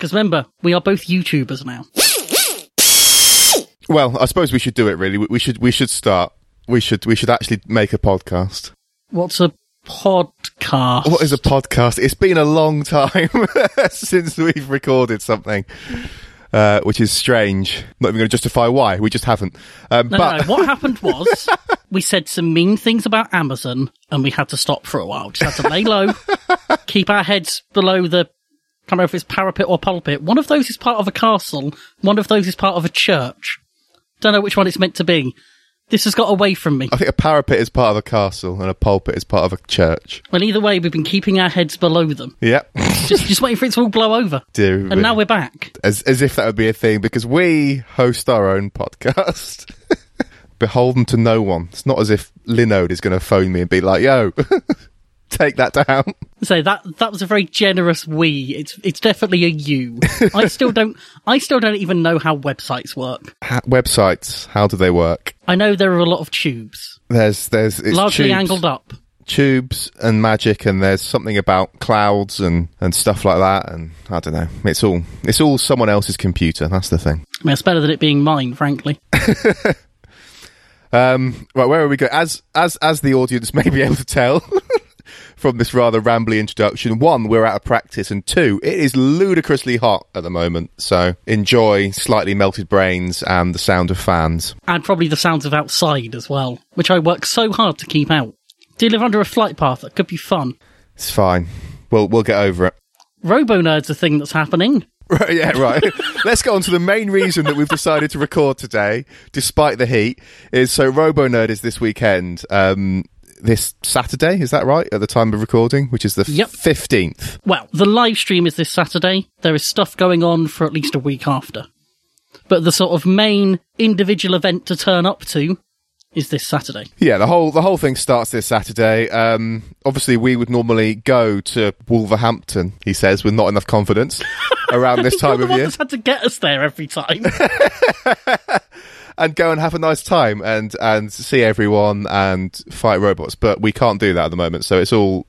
Because remember, we are both YouTubers now. Well, I suppose we should do it. Really, we we should we should start. We should we should actually make a podcast. What's a podcast? What is a podcast? It's been a long time since we've recorded something, uh, which is strange. Not even going to justify why. We just haven't. Um, No, but no, no. What happened was we said some mean things about Amazon and we had to stop for a while. Just had to lay low, keep our heads below the, can't remember if it's parapet or pulpit. One of those is part of a castle. One of those is part of a church. Don't know which one it's meant to be. This has got away from me. I think a parapet is part of a castle and a pulpit is part of a church. Well, either way, we've been keeping our heads below them. Yep. Just, just waiting for it to all blow over. Dear And me. now we're back. as as if that would be a thing because we host our own podcast. Beholden to no one. It's not as if Linode is going to phone me and be like, "Yo, take that down." So that that was a very generous we. It's it's definitely a you. I still don't I still don't even know how websites work. Ha- websites, how do they work? I know there are a lot of tubes, There's there's it's largely tubes, angled up. tubes and magic, and there's something about clouds and and stuff like that. And I don't know. It's all it's all someone else's computer. That's the thing. I mean, it's better than it being mine, frankly. Um, right, where are we going? As as as the audience may be able to tell from this rather rambly introduction, one, we're out of practice, and two, it is ludicrously hot at the moment. So enjoy slightly melted brains and the sound of fans. And probably the sounds of outside as well, which I work so hard to keep out. Do you live under a flight path? That could be fun. It's fine. We'll we'll get over it. Robo Nerd's a thing that's happening. Right, yeah, right. Let's get on to the main reason that we've decided to record today, despite the heat, is so Robo Nerd is this weekend. Um, this Saturday, is that right? At the time of recording, which is the Yep. fifteenth. Well, the live stream is this Saturday. There is stuff going on for at least a week after. But the sort of main individual event to turn up to is this Saturday. Yeah, the whole the whole thing starts this Saturday. Um, obviously, we would normally go to Wolverhampton. He says with not enough confidence around this time of year, had to get us there every time. and go and have a nice time and and see everyone and fight robots. But we can't do that at the moment, so it's all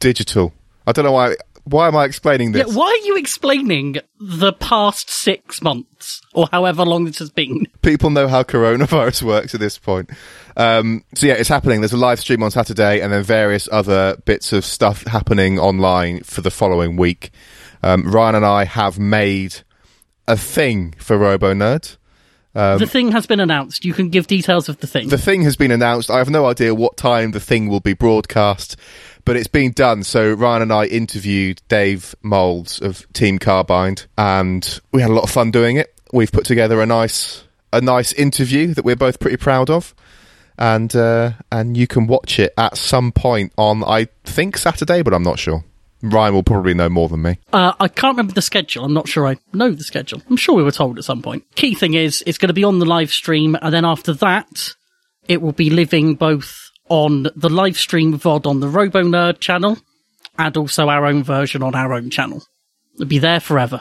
digital. I don't know why. Why am I explaining yeah, this? why are you explaining the past six months or however long this has been? People know how coronavirus works at this point. Um, so yeah, it's happening. There's a live stream on Saturday, and then various other bits of stuff happening online for the following week. Um, Ryan and I have made a thing for Robo Nerd. The thing has been announced. You can give details of the thing. Um, The thing has been announced. I have no idea what time the thing will be broadcast, but it's been done. So Ryan and I interviewed Dave Moulds of Team Carbide, and we had a lot of fun doing it. We've put together a nice a nice interview that we're both pretty proud of. And uh, and you can watch it at some point on I think Saturday, but I'm not sure. Ryan will probably know more than me. Uh, I can't remember the schedule. I'm not sure I know the schedule. I'm sure we were told at some point. Key thing is, it's going to be on the live stream, and then after that, it will be living both on the live stream VOD on the Robo Nerd channel, and also our own version on our own channel. It'll be there forever,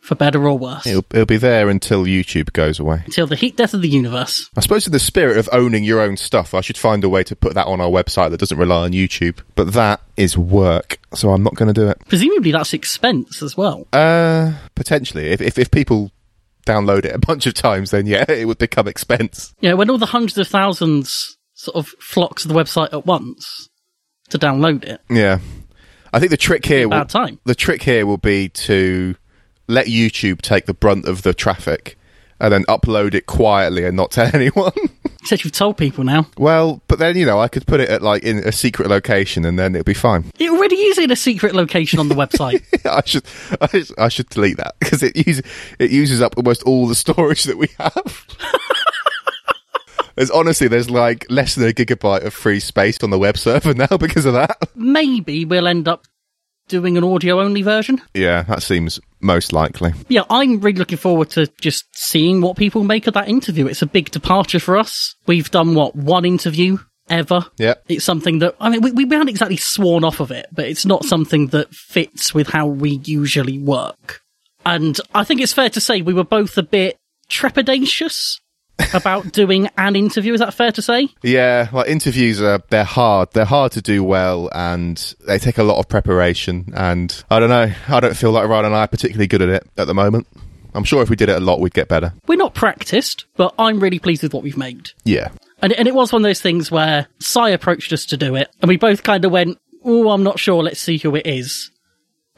for better or worse, It'll, it'll be there until YouTube goes away. until the heat death of the universe. I suppose in the spirit of owning your own stuff, I should find a way to put that on our website that doesn't rely on YouTube. But that is work, so I'm not going to do it. Presumably, that's expense as well. Uh, potentially, if, if if people download it a bunch of times, then yeah, it would become expense. Yeah, when all the hundreds of thousands sort of flock to the website at once to download it, Yeah, I think the trick here will time. the trick here will be to let YouTube take the brunt of the traffic. And then upload it quietly and not tell anyone. Except you've told people now. well, but then you know I could put it at like in a secret location, and then it'd be fine. It already is in a secret location on the website. I should I, should- I should delete that because it uses it uses up almost all the storage that we have. there's honestly there's like less than a gigabyte of free space on the web server now because of that. Maybe we'll end up doing an audio only version. Yeah, that seems most likely. Yeah, I'm really looking forward to just seeing what people make of that interview. It's a big departure for us. We've done what one interview ever. Yeah. It's something that I mean we we haven't exactly sworn off of it, but it's not something that fits with how we usually work. And I think it's fair to say we were both a bit trepidatious about doing an interview. Is that fair to say? Yeah, well, interviews are they're hard. They're hard to do well, and they take a lot of preparation. And I don't know. I don't feel like Ryan and I are particularly good at it at the moment. I'm sure if we did it a lot, we'd get better. We're not practiced, but I'm really pleased with what we've made. Yeah. And, and it was one of those things where Sai approached us to do it, and we both kind of went, "Oh, I'm not sure. Let's see who it is."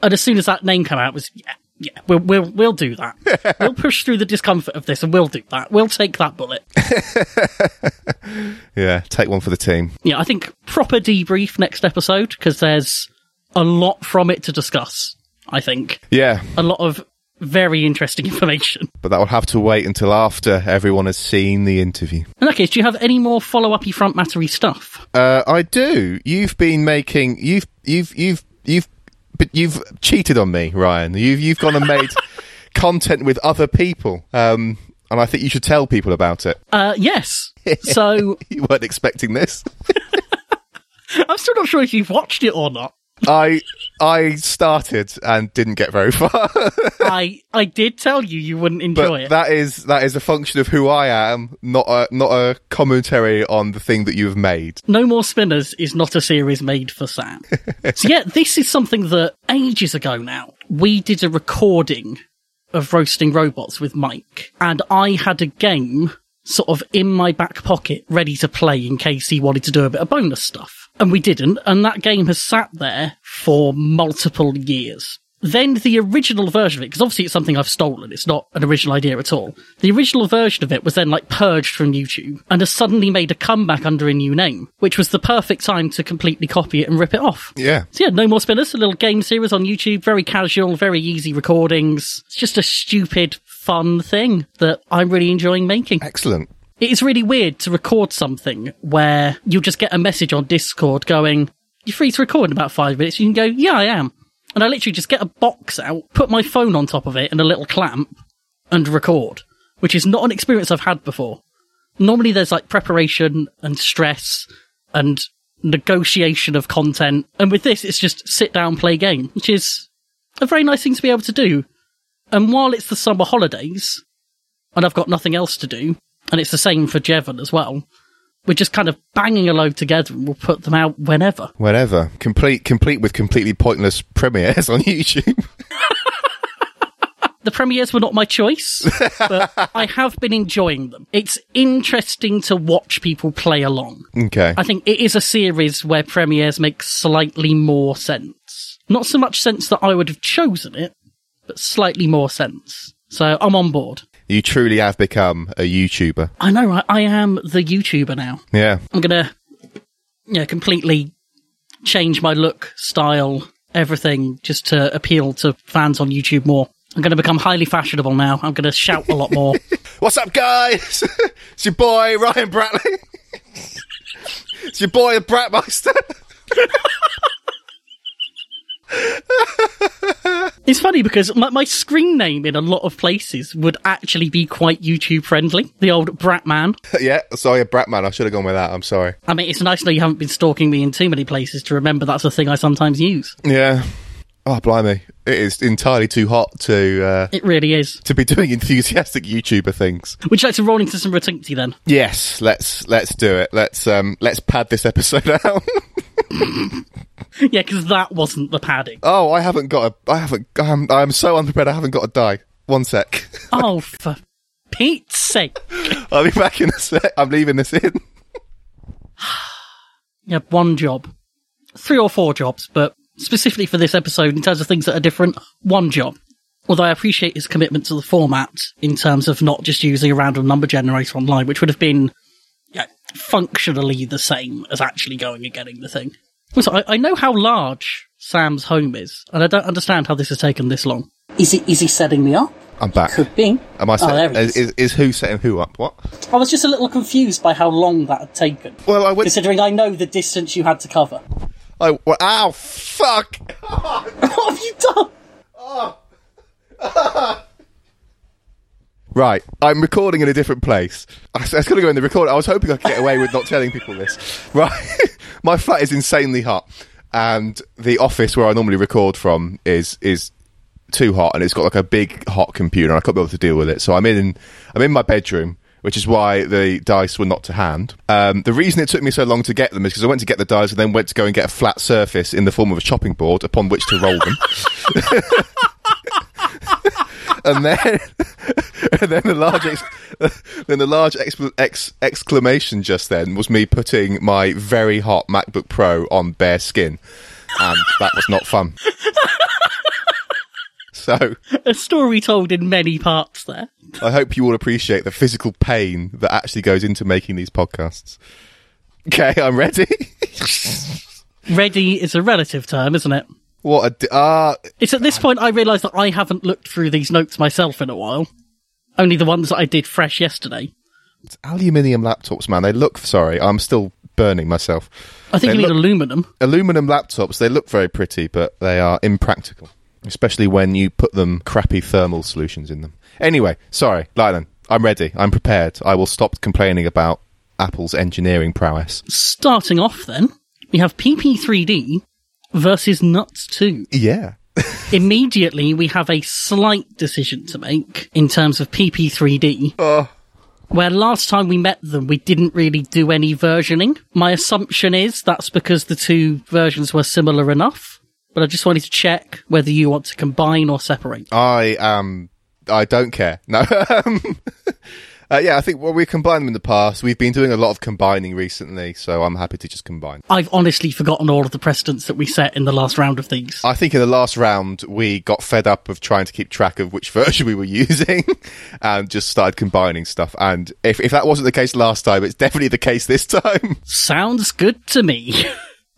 And as soon as that name came out, it was yeah, yeah, we'll we'll we'll do that. we'll push through the discomfort of this, and we'll do that. We'll take that bullet. Yeah, take one for the team. Yeah, I think proper debrief next episode because there's a lot from it to discuss. I think Yeah, a lot of very interesting information. but that will have to wait until after everyone has seen the interview. In that case, do you have any more follow-uppy front mattery stuff? Uh, I do. You've been making you've you've you've you've but you've cheated on me, Ryan. You've you've gone and made content with other people, um, and I think you should tell people about it. Uh, yes. So You weren't expecting this. I'm still not sure if you've watched it or not. I I started and didn't get very far. I I did tell you you wouldn't enjoy but it. that is that is a function of who I am, not a not a commentary on the thing that you have made. No More Spinners is not a series made for Sam. so yeah, this is something that ages ago now we did a recording of roasting robots with Mike, and I had a game sort of in my back pocket ready to play in case he wanted to do a bit of bonus stuff. And we didn't, and that game has sat there for multiple years. Then the original version of it, because obviously it's something I've stolen, it's not an original idea at all. The original version of it was then like purged from YouTube and has suddenly made a comeback under a new name, which was the perfect time to completely copy it and rip it off. Yeah. So yeah, No More Spinners, a little game series on YouTube, very casual, very easy recordings. It's just a stupid, fun thing that I'm really enjoying making. Excellent. It is really weird to record something where you'll just get a message on Discord going, You're free to record in about five minutes. You can go, Yeah, I am. And I literally just get a box out, put my phone on top of it and a little clamp and record, which is not an experience I've had before. Normally there's like preparation and stress and negotiation of content. And with this, it's just sit down, play game, which is a very nice thing to be able to do. And while it's the summer holidays, and I've got nothing else to do, and it's the same for Jevon as well, we're just kind of banging a load together and we'll put them out whenever. Whenever. Complete complete with completely pointless premieres on YouTube. The premieres were not my choice, but I have been enjoying them. It's interesting to watch people play along. okay. I think it is a series where premieres make slightly more sense. Not so much sense that I would have chosen it, but slightly more sense. So I'm on board. You truly have become a YouTuber. I know, right? I am the YouTuber now. Yeah. I'm gonna, yeah, completely change my look, style, everything, just to appeal to fans on YouTube more. I'm gonna become highly fashionable now. I'm gonna shout a lot more. What's up, guys? it's your boy Ryan Bratley. it's your boy the Bratmeister. It's funny because my, my screen name in a lot of places would actually be quite YouTube friendly. The old Bratman. yeah, sorry, Bratman. I should have gone with that. I'm sorry. I mean, it's nice to know you haven't been stalking me in too many places to remember that's a thing I sometimes use. Yeah. Oh, blimey. It is entirely too hot to uh, It really is. to be doing enthusiastic YouTuber things. Would you like to roll into some Retincty then? Yes, let's let's do it. Let's um let's pad this episode out. yeah, because that wasn't the padding. oh, I haven't got a. I haven't. I'm I'm so unprepared. I haven't got a die. One sec. oh, for Pete's sake. I'll be back in a sec. I'm leaving this in. Yeah, one job. Three or four jobs, but specifically for this episode, in terms of things that are different, one job. Although I appreciate his commitment to the format in terms of not just using a random number generator online, which would have been yeah, functionally the same as actually going and getting the thing. Also, I, I know how large Sam's home is, and I don't understand how this has taken this long. Is he, is he setting me up? I'm back. Could be. Am I Oh, there set, he is, is. is, is who setting who up? What? I was just a little confused by how long that had taken. Well, I went. Considering I know the distance you had to cover. I, well, ow! Fuck! what have you done? Oh. Right, I'm recording in a different place. I was, going to go in the record. I was hoping I could get away with not telling people this. Right, my flat is insanely hot, and the office where I normally record from is is too hot, and it's got like a big hot computer, and I can't be able to deal with it. So I'm in I'm in my bedroom which is why the dice were not to hand. Um, the reason it took me so long to get them is because I went to get the dice and then went to go and get a flat surface in the form of a chopping board upon which to roll them. and then, and then the large, ex- then the large ex- exclamation just then was me putting my very hot MacBook Pro on bare skin, and that was not fun. So A story told in many parts there. I hope you all appreciate the physical pain that actually goes into making these podcasts. Okay, I'm ready. Ready is a relative term, isn't it? What a d- ah! It's at this point I realise that I haven't looked through these notes myself in a while. Only the ones that I did fresh yesterday. it's aluminium laptops, man. They look. Sorry, I'm still burning myself. I think They you mean look- aluminum. Aluminum laptops. They look very pretty, but they are impractical, especially when you put them crappy thermal solutions in them. Anyway, sorry, Lylan. I'm ready. I'm prepared. I will stop complaining about Apple's engineering prowess. Starting off then, we have PP3D versus Nuts 2. Yeah. Immediately, we have a slight decision to make in terms of PP3D. Oh. Where last time we met them, we didn't really do any versioning. My assumption is that's because the two versions were similar enough. But I just wanted to check whether you want to combine or separate. I um I don't care. No. uh, yeah, I think well, we combined them in the past. We've been doing a lot of combining recently, so I'm happy to just combine. I've honestly forgotten all of the precedents that we set in the last round of these. I think in the last round we got fed up of trying to keep track of which version we were using and just started combining stuff. And if if that wasn't the case last time, it's definitely the case this time. Sounds good to me.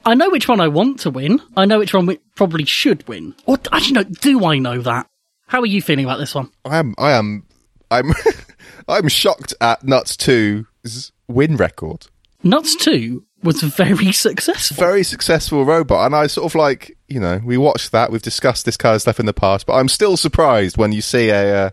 I know which one I want to win. I know which one we probably should win. Or actually, no, do I know that? How are you feeling about this one? I am I am I'm I'm shocked at Nuts 2's win record. Nuts 2 was very successful. very successful robot, and I sort of like you know we watched that. We've discussed this kind of stuff in the past, but I'm still surprised when you see a uh,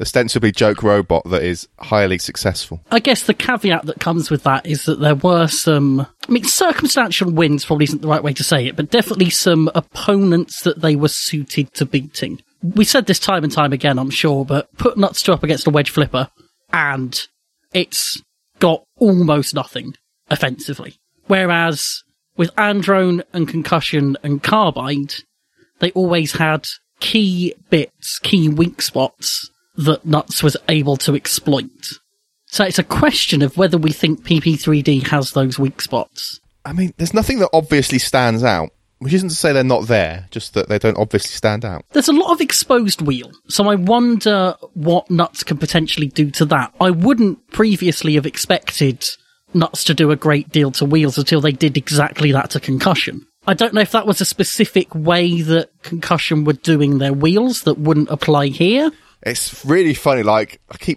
ostensibly joke robot that is highly successful. I guess the caveat that comes with that is that there were some, I mean, circumstantial wins probably isn't the right way to say it, but definitely some opponents that they were suited to beating. We said this time and time again, I'm sure, but put Nuts 2 up against a wedge flipper and it's got almost nothing offensively. Whereas with Androne and Concussion and Carbide, they always had key bits, key weak spots that Nuts was able to exploit. So it's a question of whether we think PP3D has those weak spots. I mean, there's nothing that obviously stands out, which isn't to say they're not there, just that they don't obviously stand out. There's a lot of exposed wheel, so I wonder what Nuts can potentially do to that. I wouldn't previously have expected Nuts to do a great deal to wheels until they did exactly that to Concussion. I don't know if that was a specific way that Concussion were doing their wheels that wouldn't apply here. It's really funny. Like I keep